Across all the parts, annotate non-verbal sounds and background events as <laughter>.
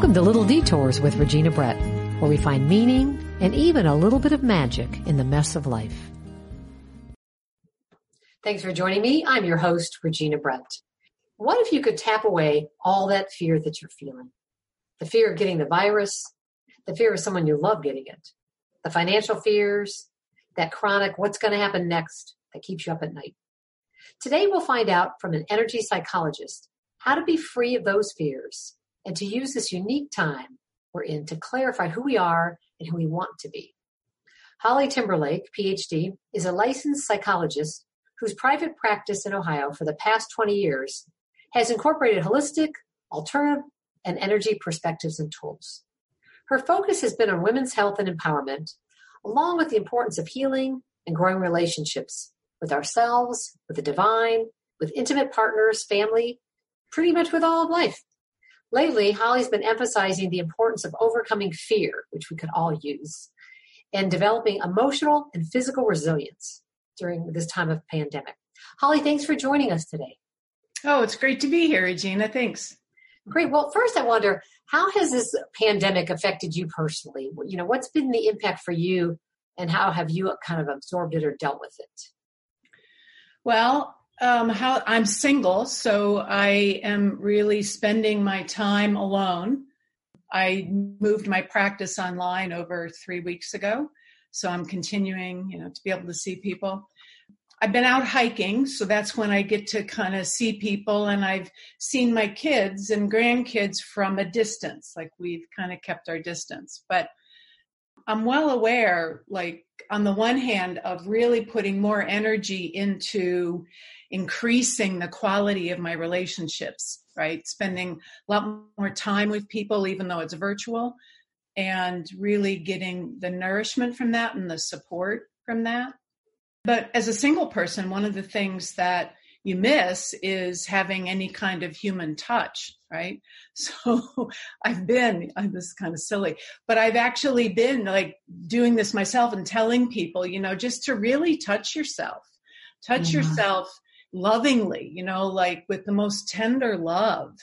Welcome to Little Detours with Regina Brett, where we find meaning and even a little bit of magic in the mess of life. Thanks for joining me. I'm your host, Regina Brett. What if you could tap away all that fear that you're feeling? The fear of getting the virus, the fear of someone you love getting it, the financial fears, that chronic what's going to happen next that keeps you up at night. Today, we'll find out from an energy psychologist how to be free of those fears and to use this unique time we're in to clarify who we are and who we want to be. Holly Timberlake, PhD, is a licensed psychologist whose private practice in Ohio for the past 20 years has incorporated holistic, alternative, and energy perspectives and tools. Her focus has been on women's health and empowerment, along with the importance of healing and growing relationships with ourselves, with the divine, with intimate partners, family, pretty much with all of life. Lately, Holly's been emphasizing the importance of overcoming fear, which we could all use, and developing emotional and physical resilience during this time of pandemic. Holly, thanks for joining us today. Oh, it's great to be here, Regina. Thanks. Great. Well, first I wonder, how has this pandemic affected you personally? You know, what's been the impact for you and how have you kind of absorbed it or dealt with it? Well, um, how I'm single, so I am really spending my time alone. I moved my practice online over three weeks ago, so I'm continuing, you know, to be able to see people. I've been out hiking, so that's when I get to kind of see people, and I've seen my kids and grandkids from a distance. Like we've kind of kept our distance, but I'm well aware, like on the one hand, of really putting more energy into increasing the quality of my relationships, right? Spending a lot more time with people, even though it's virtual, and really getting the nourishment from that and the support from that. But as a single person, one of the things that you miss is having any kind of human touch, right? <laughs> So I've been, I this is kind of silly, but I've actually been like doing this myself and telling people, you know, just to really touch yourself, touch mm-hmm. yourself lovingly, you know, like with the most tender love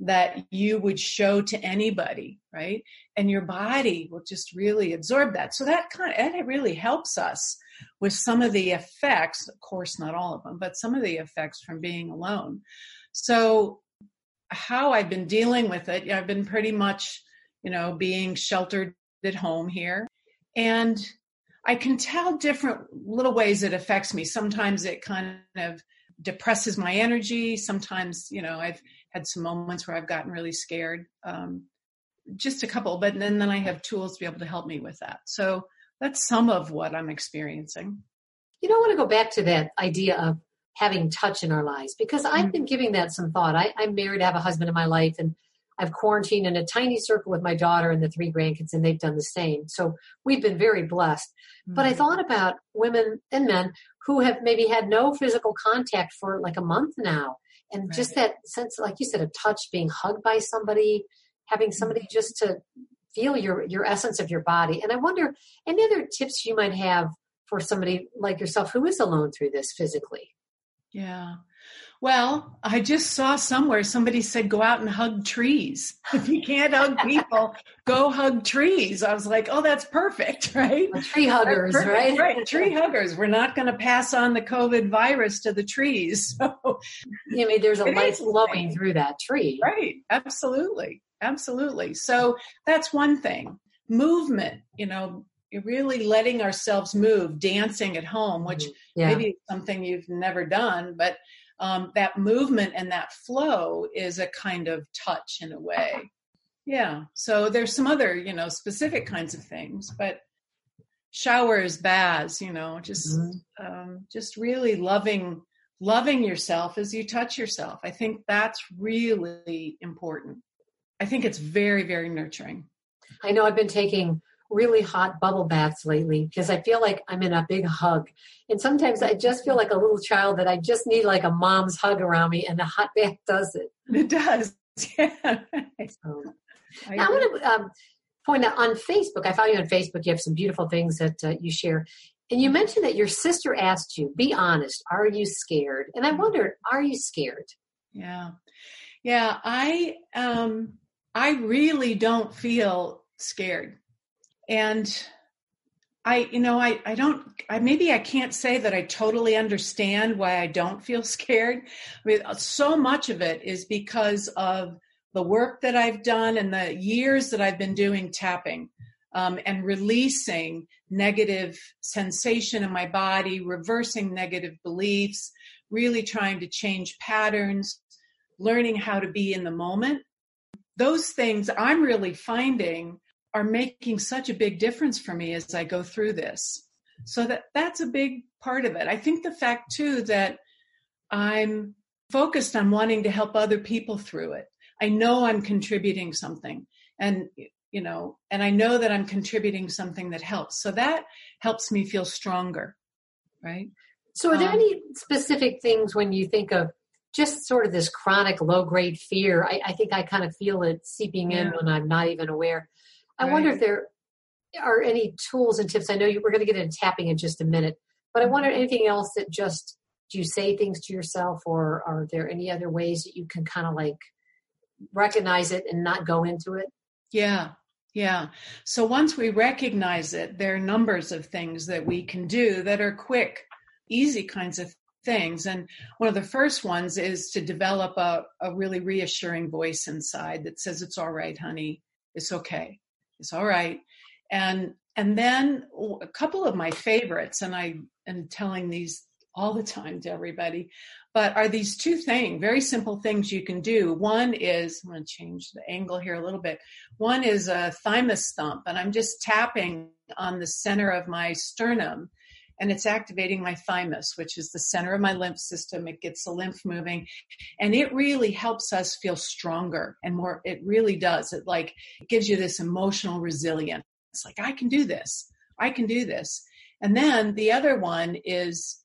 that you would show to anybody, right? And your body will just really absorb that. So that kind of, and it really helps us with some of the effects, of course, not all of them, but some of the effects from being alone. So how I've been dealing with it, I've been pretty much, you know, being sheltered at home here. And I can tell different little ways it affects me. Sometimes it kind of depresses my energy. Sometimes, you know, I've had some moments where I've gotten really scared. Um, just a couple, but then then I have tools to be able to help me with that. So that's some of what I'm experiencing. You know, I want to go back to that idea of having touch in our lives because I've mm-hmm. been giving that some thought. I, I'm married, I have a husband in my life, and I've quarantined in a tiny circle with my daughter and the three grandkids, and they've done the same. So we've been very blessed. Mm-hmm. But I mm-hmm. thought about women and men who have maybe had no physical contact for like a month now. And right. just that sense, like you said, of touch, being hugged by somebody, having somebody mm-hmm. just to feel your your essence of your body. And I wonder any other tips you might have for somebody like yourself who is alone through this physically. Yeah. Well, I just saw somewhere somebody said go out and hug trees. <laughs> If you can't hug people, go hug trees. I was like, oh, that's perfect, <laughs> right? tree huggers, right? Right, tree huggers. We're not going to pass on the COVID virus to the trees. <laughs> So, I mean, there's a light flowing through that tree. Right, absolutely, absolutely. So that's one thing. Movement, you know, really letting ourselves move, dancing at home, which mm-hmm. yeah. maybe is something you've never done, but um, that movement and that flow is a kind of touch in a way. Yeah. So there's some other, you know, specific kinds of things, but showers, baths, you know, just mm-hmm. um, just really loving loving yourself as you touch yourself. I think that's really important. I think it's very very nurturing. I know I've been taking really hot bubble baths lately because I feel like I'm in a big hug. And sometimes I just feel like a little child that I just need like a mom's hug around me, and the hot bath <laughs> does it. It does. <laughs> Yeah. So, I, I want to um, point out on Facebook, I follow you on Facebook, you have some beautiful things that uh, you share. And you mentioned that your sister asked you, be honest, are you scared? And I wondered, are you scared? Yeah. Yeah, I um I really don't feel scared. And I, you know, I, I don't, I maybe I can't say that I totally understand why I don't feel <laughs> scared. I mean, so much of it is because of the work that I've done and the years that I've been doing tapping um, and releasing negative sensation in my body, reversing negative beliefs, really trying to change patterns, learning how to be in the moment. Those things I'm really finding are making such a big difference for me as I go through this. So that that's a big part of it. I think the fact too that I'm focused on wanting to help other people through it. I know I'm contributing something and you know, and I know that I'm contributing something that helps. So that helps me feel stronger. Right? So are there um, any specific things when you think of just sort of this chronic low grade fear? I, I think I kind of feel it seeping in when I'm not even aware. I right. wonder if there are any tools and tips. I know you, we're going to get into tapping in just a minute, but I mm-hmm. wonder anything else that just do you say things to yourself, or are there any other ways that you can kind of like recognize it and not go into it? Yeah, yeah. So once we recognize it, there are numbers of things that we can do that are quick, easy kinds of things. And one of the first ones is to develop a, a really reassuring voice inside that says, It's all right, honey. It's okay it's all right. And and then a couple of my favorites, and I am telling these all the time to everybody, but are these two things, very simple things you can do. One is, I'm going to change the angle here a little bit. One is a thymus thump, and I'm just tapping on the center of my sternum and it's activating my thymus, which is the center of my lymph system. It gets the lymph moving and it really helps us feel stronger and more. It really does. It like it gives you this emotional resilience. It's like, I can do this. I can do this. And then the other one is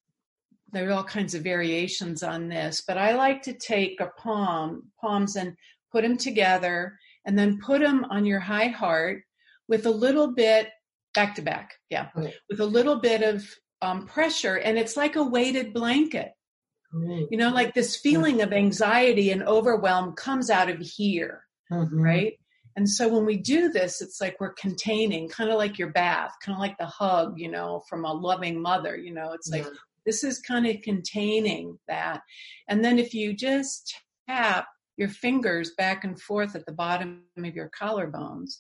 there are all kinds of variations on this, but I like to take a palm, palms and put them together and then put them on your high heart with a little bit back to back. Yeah. With a little bit of um, pressure and it's like a weighted blanket. Mm-hmm. You know, like this feeling of anxiety and overwhelm comes out of here, mm-hmm. right? And so when we do this, it's like we're containing, kind of like your bath, kind of like the hug, you know, from a loving mother, you know, it's like this is kind of containing that. And then if you just tap your fingers back and forth at the bottom of your collarbones,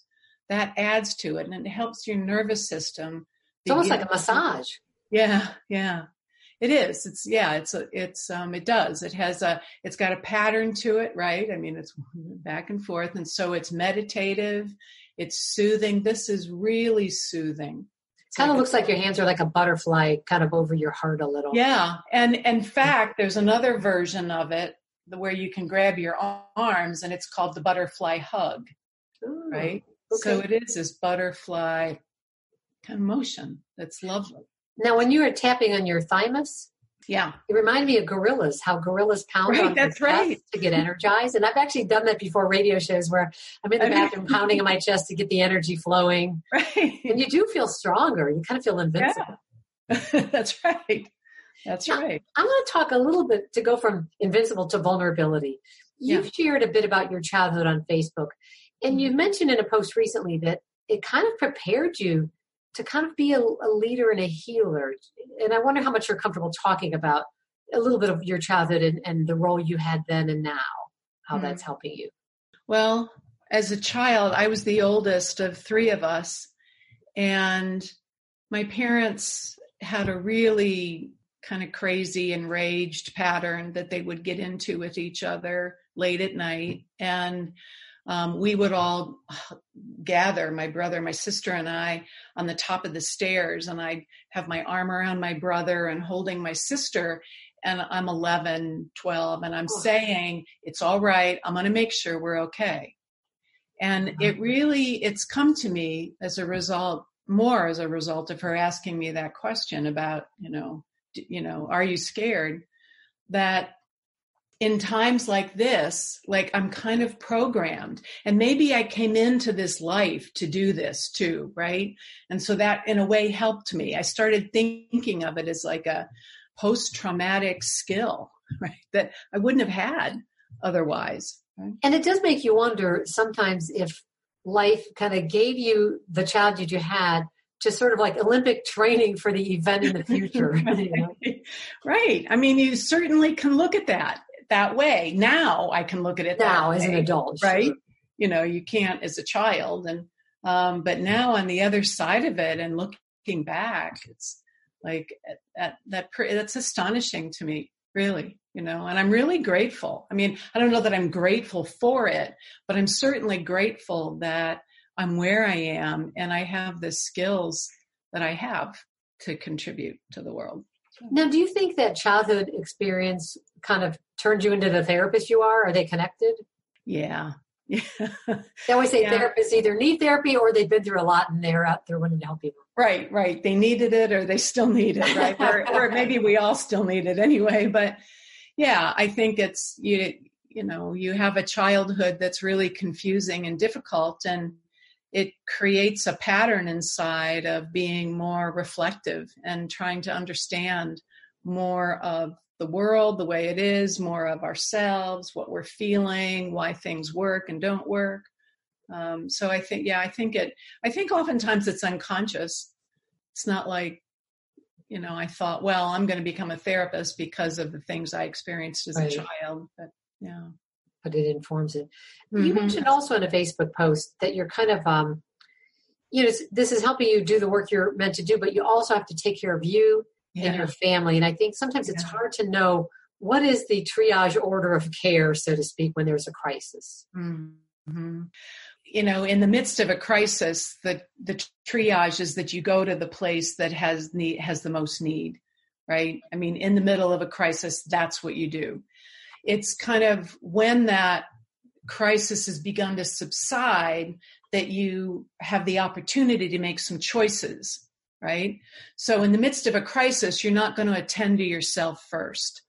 that adds to it and it helps your nervous system. It's almost like a massage. Yeah, yeah. It is. It's yeah. It's a, it's um. It does. It has a. It's got a pattern to it, right? I mean, it's <laughs> back and forth, and so it's meditative. It's soothing. This is really soothing. It kind of looks like your hands are like a butterfly, kind of over your heart a little. Yeah, and in fact, there's another version of it where you can grab your arms, and it's called the butterfly hug. Ooh, right. Okay. So it is this butterfly kind of motion. That's lovely. Now, when you were tapping on your thymus, yeah, it reminded me of gorillas. How gorillas pound right, on that's right. to get energized, and I've actually done that before radio shows where I'm in the bathroom pounding on my chest to get the energy flowing. <laughs> Right, and you do feel stronger. You kind of feel invincible. Yeah. <laughs> that's right. That's now, right. I'm going to talk a little bit to go from invincible to vulnerability. You've yeah. shared a bit about your childhood on Facebook, and you mm-hmm. mentioned in a post recently that it kind of prepared you to kind of be a, a leader and a healer. And I wonder how much you're comfortable talking about a little bit of your childhood and, and the role you had then and now, how mm. that's helping you. Well, as a child, I was the oldest of three of us. And my parents had a really kind of crazy enraged pattern that they would get into with each other late at night. And um, we would all gather, my brother, my sister, and I, on the top of the stairs, and I'd have my arm around my brother and holding my sister. And I'm 11, 12, and I'm oh. saying, It's all right. I'm going to make sure we're okay. And it really, it's come to me as a result, more as a result of her asking me that question about, you know, you know, are you scared? That in times like this, like I'm kind of programmed. And maybe I came into this life to do this too, right? And so that in a way helped me. I started thinking of it as like a post traumatic skill, <laughs> right? That I wouldn't have had otherwise. Right? And it does make you wonder sometimes if life kind of gave you the child that you had to sort of like Olympic training for the event in the future. <laughs> you know? <laughs> right. I mean, you certainly can look at that that way. Now I can look at it now as an adult, right? Sure. You know, you can't as a child, and um, but now on the other side of it and looking back, it's like that that that's astonishing to me, really. You know, and I'm really grateful. I mean, I don't know that I'm grateful for it, but I'm certainly grateful that I'm where I am and I have the skills that I have to contribute to the world. Now, do you think that childhood experience kind of turned you into the therapist you are? Are they connected? Yeah. Yeah. they always say Yeah. therapists either need therapy or they've been through a lot and they're out there wanting to help people. Right, right. They needed it or they still need it, right? or, <laughs> or maybe we all still need it anyway. But yeah, I think it's, you, you know, you have a childhood that's really confusing and difficult and it creates a pattern inside of being more reflective and trying to understand more of the world the way it is, more of ourselves, what we're feeling, why things work and don't work. Um, so I think, yeah, I think it, I think oftentimes it's unconscious. It's not like, you know, I thought, well, I'm going to become a therapist because of the things I experienced as Right. a child. But yeah. but it informs it. You Mhm. mentioned also in a Facebook post that you're kind of, um, you know, this is helping you do the work you're meant to do, but you also have to take care of you Yeah. your family. And I think sometimes it's hard to know what is the triage order of care, so to speak, when there's a crisis. hmm You know, in the midst of a crisis, the the triage is that you go to the place that has need has the most need, right? I mean, in the middle of a crisis, that's what you do. It's kind of when that crisis has begun to subside that you have the opportunity to make some choices, right? So in the midst of a crisis, you're not going to attend to yourself first.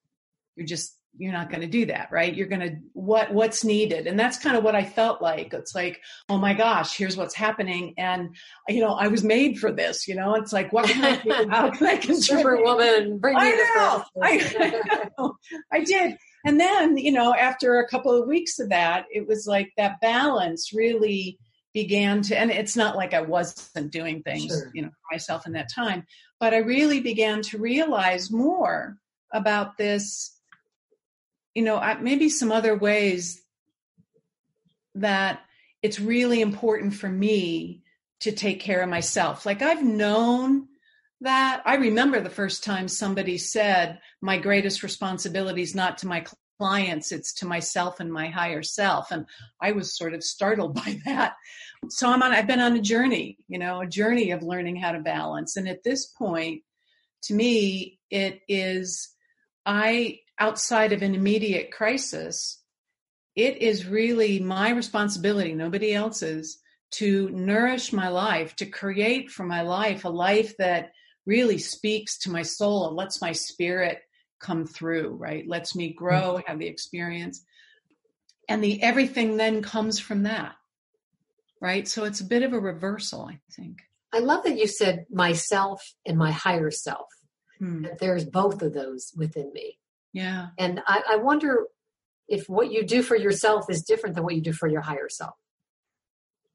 You're just you're not going to do that right you're going to what what's needed and that's kind of what i felt like it's like oh my gosh here's what's happening and you know i was made for this you know it's like what can i do how can i <laughs> contribute Superwoman, bring me I know. I know. I did. And then, you know, after a couple of weeks of that, it was like that balance really began to, and it's not like I wasn't doing things, Sure. you know, for myself in that time, but I really began to realize more about this, you know, I- maybe some other ways that it's really important for me to take care of myself. Like I've known that. I remember the first time somebody said, My greatest responsibility is not to my clients, it's to myself and my higher self. And I was sort of startled <laughs> by that. So I'm on, I've been on a journey, you know, a journey of learning how to balance. And at this point, to me, it is, I, outside of an immediate crisis, it is really my responsibility, nobody else's, to nourish my life, to create for my life a life that really speaks to my soul and lets my spirit come through, right? Lets me grow, have the experience. And the everything then comes from that. Right? So it's a bit of a reversal, I think. I love that you said myself and my higher self. Hmm. That there's both of those within me. Yeah. And I, I wonder if what you do for yourself is different than what you do for your higher self.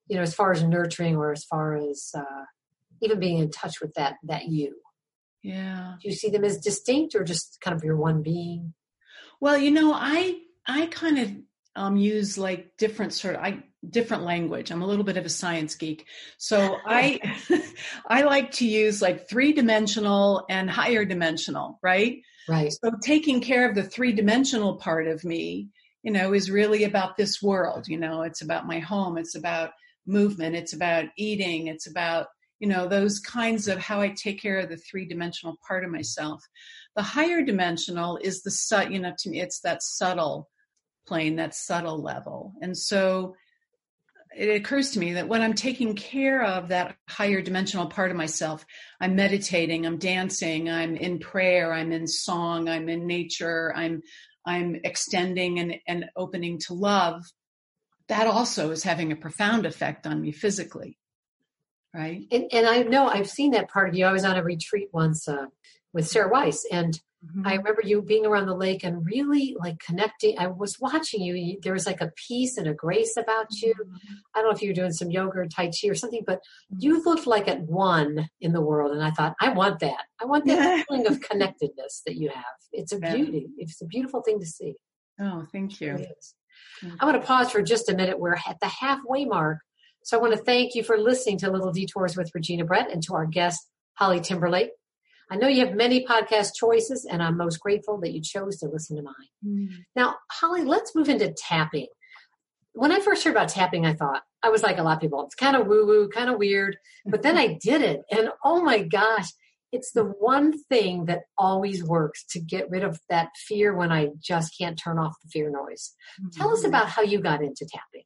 You know, as far as nurturing or as far as uh, even being in touch with that that you. Yeah. Do you see them as distinct or just kind of your one being? Well, you know, I I kind of um, use like different sort of I different language. I'm a little bit of a science geek, so <laughs> I <laughs> I like to use like three dimensional and higher dimensional, right? Right. So taking care of the three dimensional part of me, you know, is really about this world. You know, it's about my home. It's about movement. It's about eating. It's about you know those kinds of how i take care of the three dimensional part of myself. The higher dimensional is the sut you know to me it's that subtle plane that subtle level. And so it occurs to me that when i'm taking care of that higher dimensional part of myself i'm meditating i'm dancing i'm in prayer i'm in song i'm in nature i'm i'm extending and, and opening to love that also is having a profound effect on me physically right And, and I know I've seen that part of you. I was on a retreat once uh, with Sarah Weiss, and Mm-hmm. I remember you being around the lake and really like connecting. I was watching you. There was like a peace and a grace about you. Mm-hmm. I don't know if you were doing some yoga or Tai Chi or something, but mm-hmm. you looked like at one in the world. And I thought, I want that. I want that yeah. <laughs> feeling of connectedness that you have. It's a yeah. beauty. It's a beautiful thing to see. Oh, thank you. I want to pause for just a minute. We're at the halfway mark. So I want to thank you for listening to Little Detours with Regina Brett and to our guest, Holly Timberlake. I know you have many podcast choices, and I'm most grateful that you chose to listen to mine. Mm. Now, Holly, let's move into tapping. When I first heard about tapping, I thought, I was like a lot of people, it's kind of woo woo, kind of weird. But then I <laughs> did it, and oh my gosh, it's the one thing that always works to get rid of that fear when I just can't turn off the fear noise. Mm-hmm. Tell us mm-hmm. about how you got into tapping.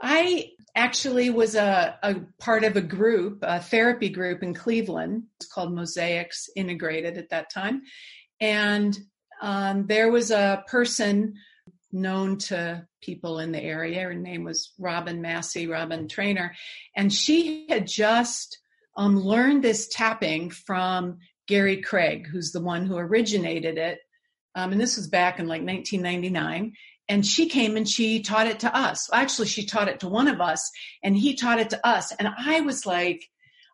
I actually was a, a, part of a group, a therapy group in Cleveland. It's called Mosaics Integrated at that time. And um, there was a person known to people in the area. Her name was Robin Massey, Robin Trainer. And she had just um, learned this tapping from Gary Craig, who's the one who originated it. Um, and this was back in like 1999 and she came and she taught it to us. Actually, she taught it to one of us and he taught it to us. And I was like,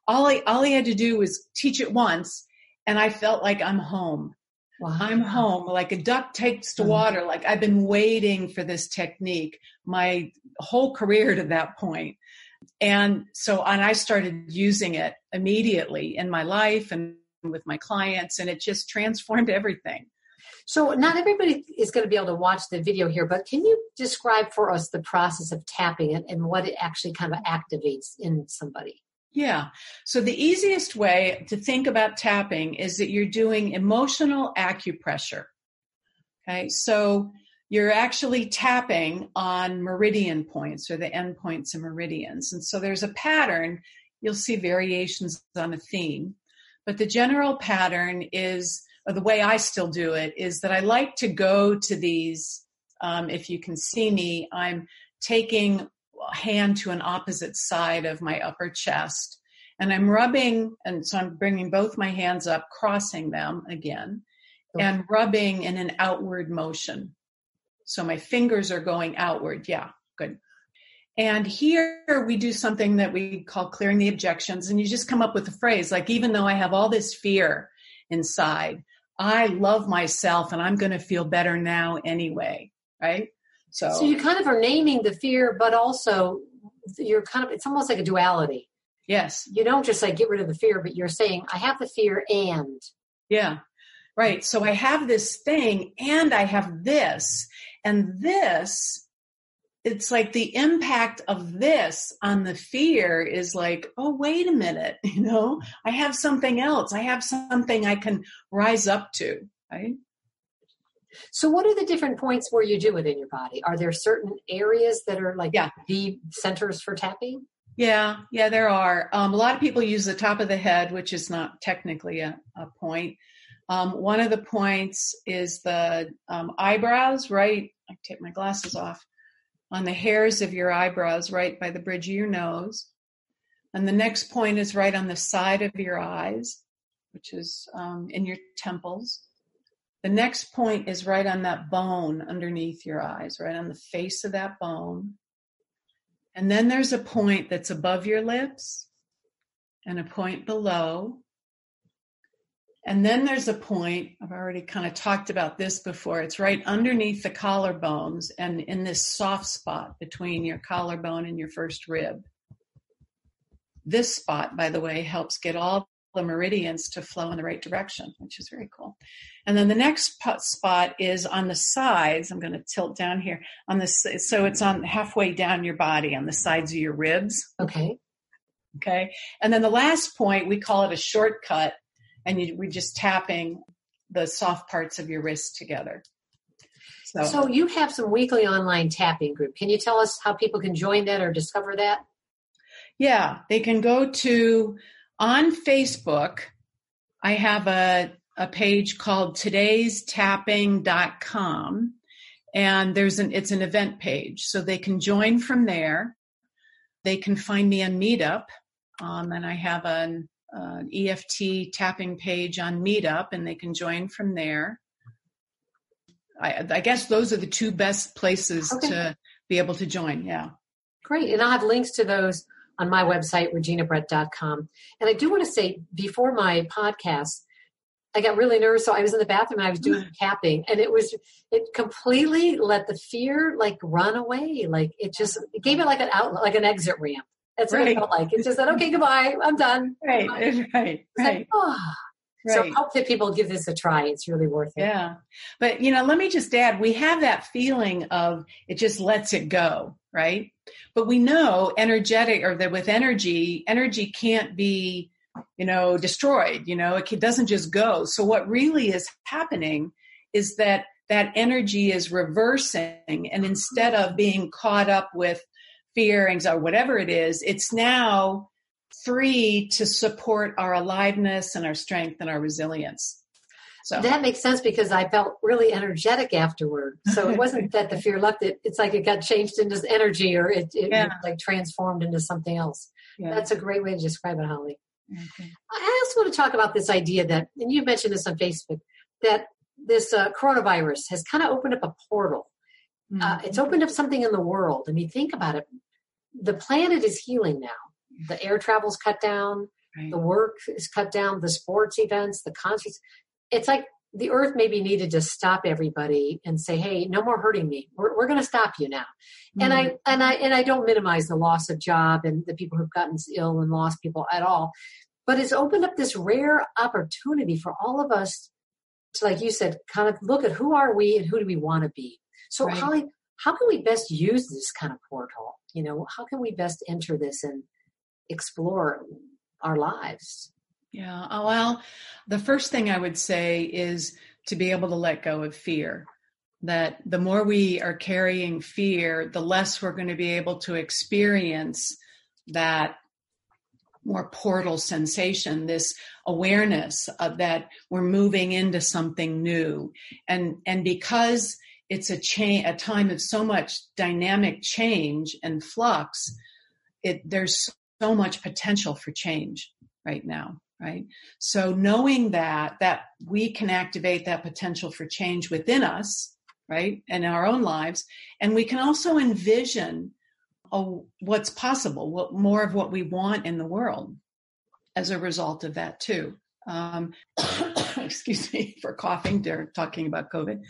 all I, all he had to do was teach it once. And I felt like I'm home. Wow. I'm home, like a duck takes to mm-hmm. water. Like I've been waiting for this technique my whole career to that point. And so, and I started using it immediately in my life and with my clients, and it just transformed everything. So not everybody is going to be able to watch the video here, but can you describe for us the process of tapping it and what it actually kind of activates in somebody? Yeah. So the easiest way to think about tapping is that you're doing emotional acupressure. Okay. So you're actually tapping on meridian points or the end points of meridians. And so there's a pattern. You'll see variations on a theme, but the general pattern is or the way I still do it is that I like to go to these. Um, if you can see me, I'm taking a hand to an opposite side of my upper chest and I'm rubbing, and so I'm bringing both my hands up, crossing them again, okay. and rubbing in an outward motion. So my fingers are going outward. Yeah, good. And here we do something that we call clearing the objections. And you just come up with a phrase like, even though I have all this fear inside, I love myself and I'm going to feel better now anyway, right? So, so you kind of are naming the fear, but also you're kind of, it's almost like a duality. Yes. You don't just like get rid of the fear, but you're saying, I have the fear and. Yeah. Right. So I have this thing and I have this. And this it's like the impact of this on the fear is like, oh, wait a minute, <laughs> you know, I have something else. I have something I can rise up to, right? So, what are the different points where you do it in your body? Are there certain areas that are like yeah. the centers for tapping? Yeah, yeah, there are. Um, a lot of people use the top of the head, which is not technically a, a point. Um, one of the points is the um, eyebrows, right? I take my glasses off on the hairs of your eyebrows, right by the bridge of your nose. And the next point is right on the side of your eyes, which is um, in your temples. The next point is right on that bone underneath your eyes, right on the face of that bone. And then there's a point that's above your lips and a point below. And then there's a point, I've already kind of talked about this before. It's right underneath the collarbones and in this soft spot between your collarbone and your first rib. This spot, by the way, helps get all the meridians to flow in the right direction, which is very cool. And then the next spot is on the sides. I'm going to tilt down here on this. So it's on halfway down your body on the sides of your ribs. Okay. Okay. And then the last point, we call it a shortcut and you, we're just tapping the soft parts of your wrist together. So, so you have some weekly online tapping group. Can you tell us how people can join that or discover that? Yeah, they can go to on Facebook. I have a, a page called todaystapping.com and there's an it's an event page so they can join from there they can find me on meetup um, and i have an uh, EFT tapping page on Meetup, and they can join from there. I, I guess those are the two best places okay. to be able to join. Yeah. Great. And I'll have links to those on my website, reginabrett.com. And I do want to say before my podcast, I got really nervous. So I was in the bathroom and I was doing <laughs> tapping and it was, it completely let the fear like run away. Like it just it gave it like an out, like an exit ramp. That's what right. it felt like. It just said, okay, goodbye. I'm done. Right. <laughs> Right. Right. Ah. Like, oh. Right. So I hope that people give this a try. It's really worth it. Yeah. But you know, let me just add, we have that feeling of it just lets it go, right? But we know energetic or that with energy, energy can't be, you know, destroyed, you know, it doesn't just go. So what really is happening is that that energy is reversing and instead of being caught up with fear, anxiety, whatever it is, it's now free to support our aliveness and our strength and our resilience. So that makes sense because I felt really energetic afterward. So it wasn't that the fear left it; it's like it got changed into energy, or it, it yeah. like transformed into something else. Yeah. That's a great way to describe it, Holly. Okay. I also want to talk about this idea that, and you mentioned this on Facebook, that this uh, coronavirus has kind of opened up a portal. Uh, mm-hmm. Uh, it's opened up something in the world. I mean, think about it. The planet is healing now the air travel's cut down, right. the work is cut down, the sports events, the concerts. It's like the earth maybe needed to stop everybody and say, "Hey, no more hurting me. We're, we're going to stop you now." Mm-hmm. And I and I and I don't minimize the loss of job and the people who've gotten ill and lost people at all, but it's opened up this rare opportunity for all of us to, like you said, kind of look at who are we and who do we want to be. So, right. Holly, how can we best use this kind of portal? You know, how can we best enter this and explore our lives. Yeah. Oh, well, the first thing I would say is to be able to let go of fear. That the more we are carrying fear, the less we're going to be able to experience that more portal sensation, this awareness of that we're moving into something new. And, and because it's a change, a time of so much dynamic change and flux, it, there's so much potential for change right now right? So knowing that that we can activate that potential for change within us right in our own lives and we can also envision oh, what's possible what more of what we want in the world as a result of that too. Um, <coughs> excuse me for coughing they're talking about covid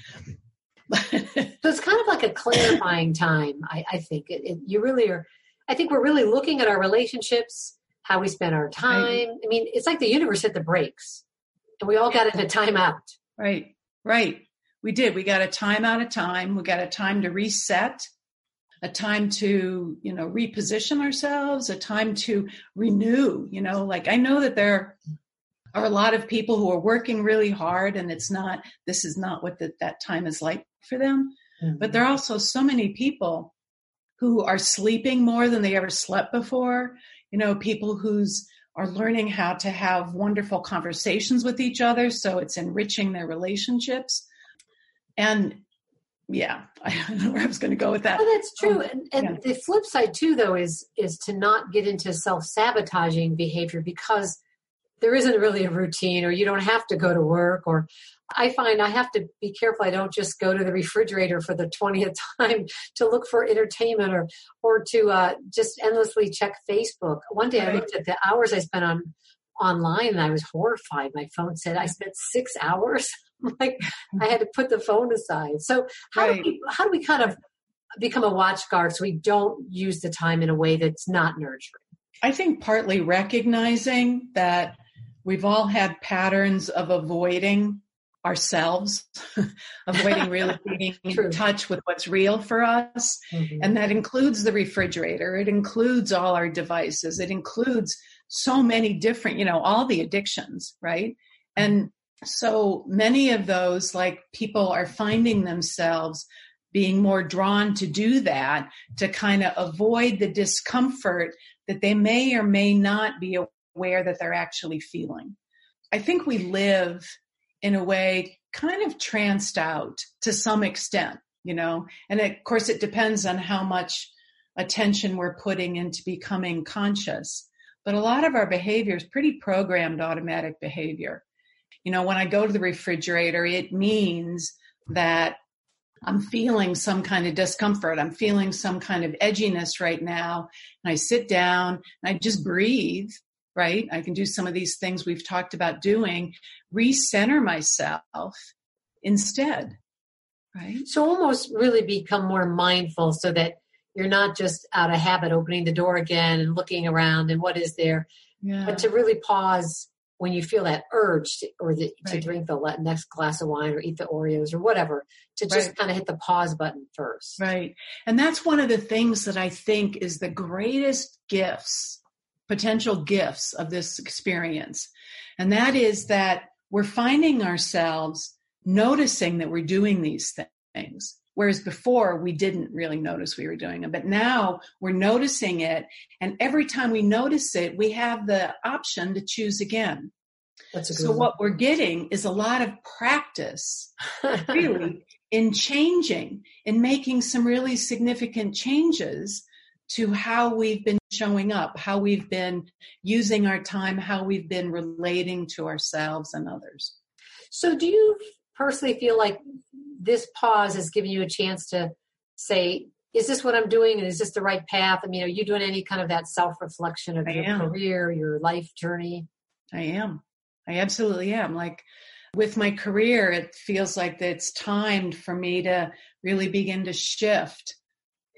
so it's kind of like a clarifying time i, I think it, it, you really are I think we're really looking at our relationships, how we spend our time. Right. I mean, it's like the universe hit the brakes and we all got into timeout. Right, right. We did. We got a time out of time. We got a time to reset, a time to, you know, reposition ourselves, a time to renew, you know, like I know that there are a lot of people who are working really hard and it's not, this is not what the, that time is like for them. Mm-hmm. But there are also so many people who are sleeping more than they ever slept before, you know, people who's are learning how to have wonderful conversations with each other so it's enriching their relationships. And yeah, <laughs> I don't know where I was going to go with that. Well, that's true. Um, and, and yeah. the flip side too, though, is is to not get into self sabotaging behavior because there isn't really a routine, or you don't have to go to work, or I find I have to be careful. I don't just go to the refrigerator for the 20th <laughs> time to look for entertainment or, or to uh, just endlessly check Facebook. One day I looked at the hours I spent on online and I was horrified. My phone said I spent six <laughs> hours. like I had to put the phone aside. So how right. do we, how do we kind of become a watch guard so we don't use the time in a way that's not nurturing? I think partly recognizing that we've all had patterns of avoiding ourselves, <laughs> avoiding really <laughs> being in touch with what's real for us. Mm-hmm. And that includes the refrigerator. It includes all our devices. It includes so many different, you know, all the addictions, right? And so many of those, like people are finding themselves being more drawn to do that to kind of avoid the discomfort that they may or may not be aware that they're actually feeling. I think we live in a way kind of tranced out to some extent, you know, and of course it depends on how much attention we're putting into becoming conscious. but a lot of our behavior is pretty programmed automatic behavior. You know, when I go to the refrigerator, it means that I'm feeling some kind of discomfort. I'm feeling some kind of edginess right now. And I sit down and I just breathe, right? I can do some of these things we've talked about doing, recenter myself instead, right? So almost really become more mindful so that you're not just out of habit opening the door again and looking around and what is there, yeah. but to really pause when you feel that urge to, or the, right. to drink the next glass of wine or eat the Oreos or whatever, to just right. kind of hit the pause button first. Right. And that's one of the things that I think is the greatest gifts, potential gifts of this experience. And that is that we're finding ourselves noticing that we're doing these things. Whereas before we didn't really notice we were doing them, but now we're noticing it. And every time we notice it, we have the option to choose again. so one. what we're getting is a lot of practice really <laughs> in changing, in making some really significant changes to how we've been showing up, how we've been using our time, how we've been relating to ourselves and others. So do you personally feel like this pause has given you a chance to say, is this what I'm doing? And is this the right path? I mean, are you doing any kind of that self reflection of I your am. career, your life journey? I am. I absolutely am. Like with my career, it feels like it's timed for me to really begin to shift.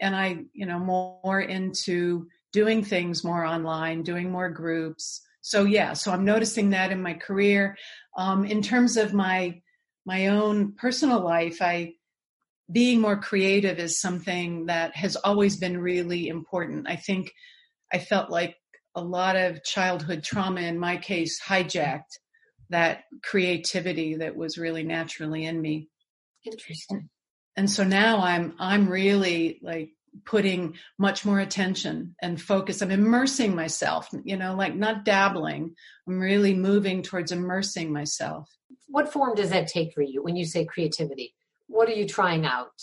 And I, you know, more into doing things more online, doing more groups. So yeah, so I'm noticing that in my career. Um, in terms of my my own personal life, I being more creative is something that has always been really important. I think I felt like a lot of childhood trauma in my case hijacked that creativity that was really naturally in me. Interesting. And so now I'm I'm really like putting much more attention and focus. I'm immersing myself, you know, like not dabbling. I'm really moving towards immersing myself what form does that take for you when you say creativity? What are you trying out?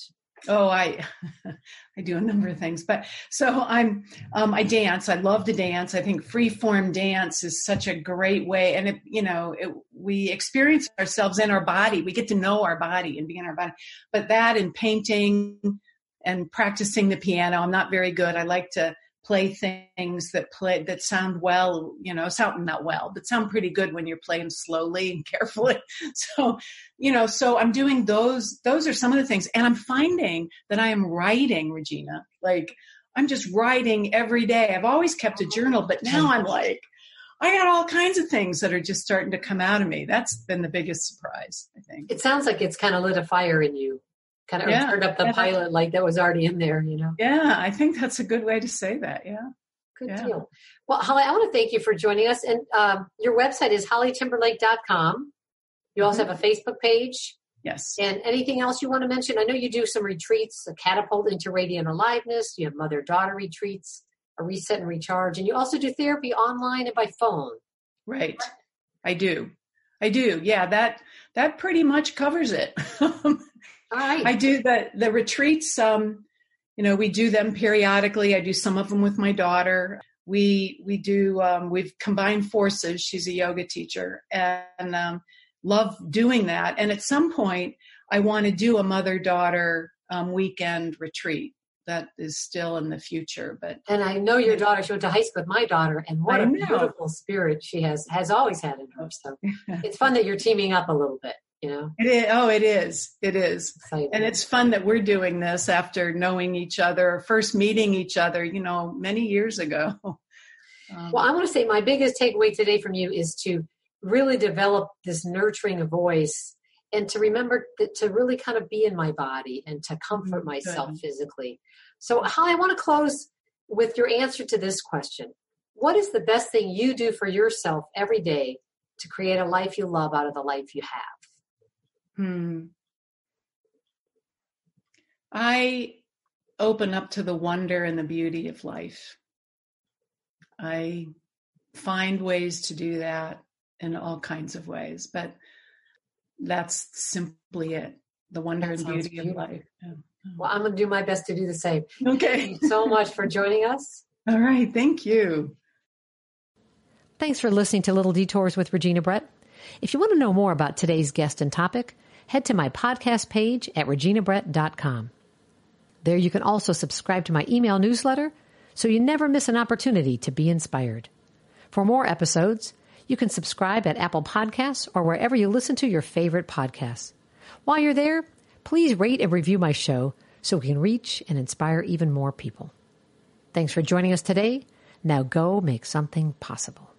Oh, I <laughs> I do a number of things, but so I'm um, I dance. I love to dance. I think free form dance is such a great way, and it you know it, we experience ourselves in our body. We get to know our body and be in our body. But that and painting and practicing the piano, I'm not very good. I like to play things that play that sound well you know sound not well but sound pretty good when you're playing slowly and <laughs> carefully. So you know so i'm doing those those are some of the things. And i'm finding that i am writing regina. Like i'm just writing every day. I've always kept a journal but now i'm like I got all kinds of things that are just starting to come out of me. That's been the biggest surprise, I think. It sounds like it's kind of lit a fire in you kind of yeah. turned up the yeah. pilot like that was already in there, you know? Yeah, I think that's a good way to say that. Yeah. Good yeah. deal. Well, Holly, I want to thank you for joining us. And um, your website is hollytimberlake.com. You also mm-hmm. have a Facebook page. Yes. And anything else you want to mention? I know you do some retreats, a catapult into radiant aliveness. You have mother daughter retreats, a reset and recharge. And you also do therapy online and by phone. Right. I do. I do. Yeah, that that pretty much covers it. <laughs> Right. I do the the retreats. Um, you know, we do them periodically. I do some of them with my daughter. We we do. Um, we've combined forces. She's a yoga teacher, and um, love doing that. And at some point, I want to do a mother daughter um, weekend retreat. That is still in the future, but and I know your daughter. She went to high school with my daughter, and what a beautiful spirit she has has always had in her. So <laughs> it's fun that you're teaming up a little bit you know it is oh it is it is Exciting. and it's fun that we're doing this after knowing each other first meeting each other you know many years ago <laughs> um, well i want to say my biggest takeaway today from you is to really develop this nurturing voice and to remember that to really kind of be in my body and to comfort mm-hmm. myself Good. physically so Holly, i want to close with your answer to this question what is the best thing you do for yourself every day to create a life you love out of the life you have Hmm. I open up to the wonder and the beauty of life. I find ways to do that in all kinds of ways, but that's simply it the wonder that and beauty beautiful. of life. Yeah. Well, I'm going to do my best to do the same. Okay. Thank you so much for joining us. All right. Thank you. Thanks for listening to Little Detours with Regina Brett. If you want to know more about today's guest and topic, head to my podcast page at reginabrett.com. There you can also subscribe to my email newsletter so you never miss an opportunity to be inspired. For more episodes, you can subscribe at Apple Podcasts or wherever you listen to your favorite podcasts. While you're there, please rate and review my show so we can reach and inspire even more people. Thanks for joining us today. Now go make something possible.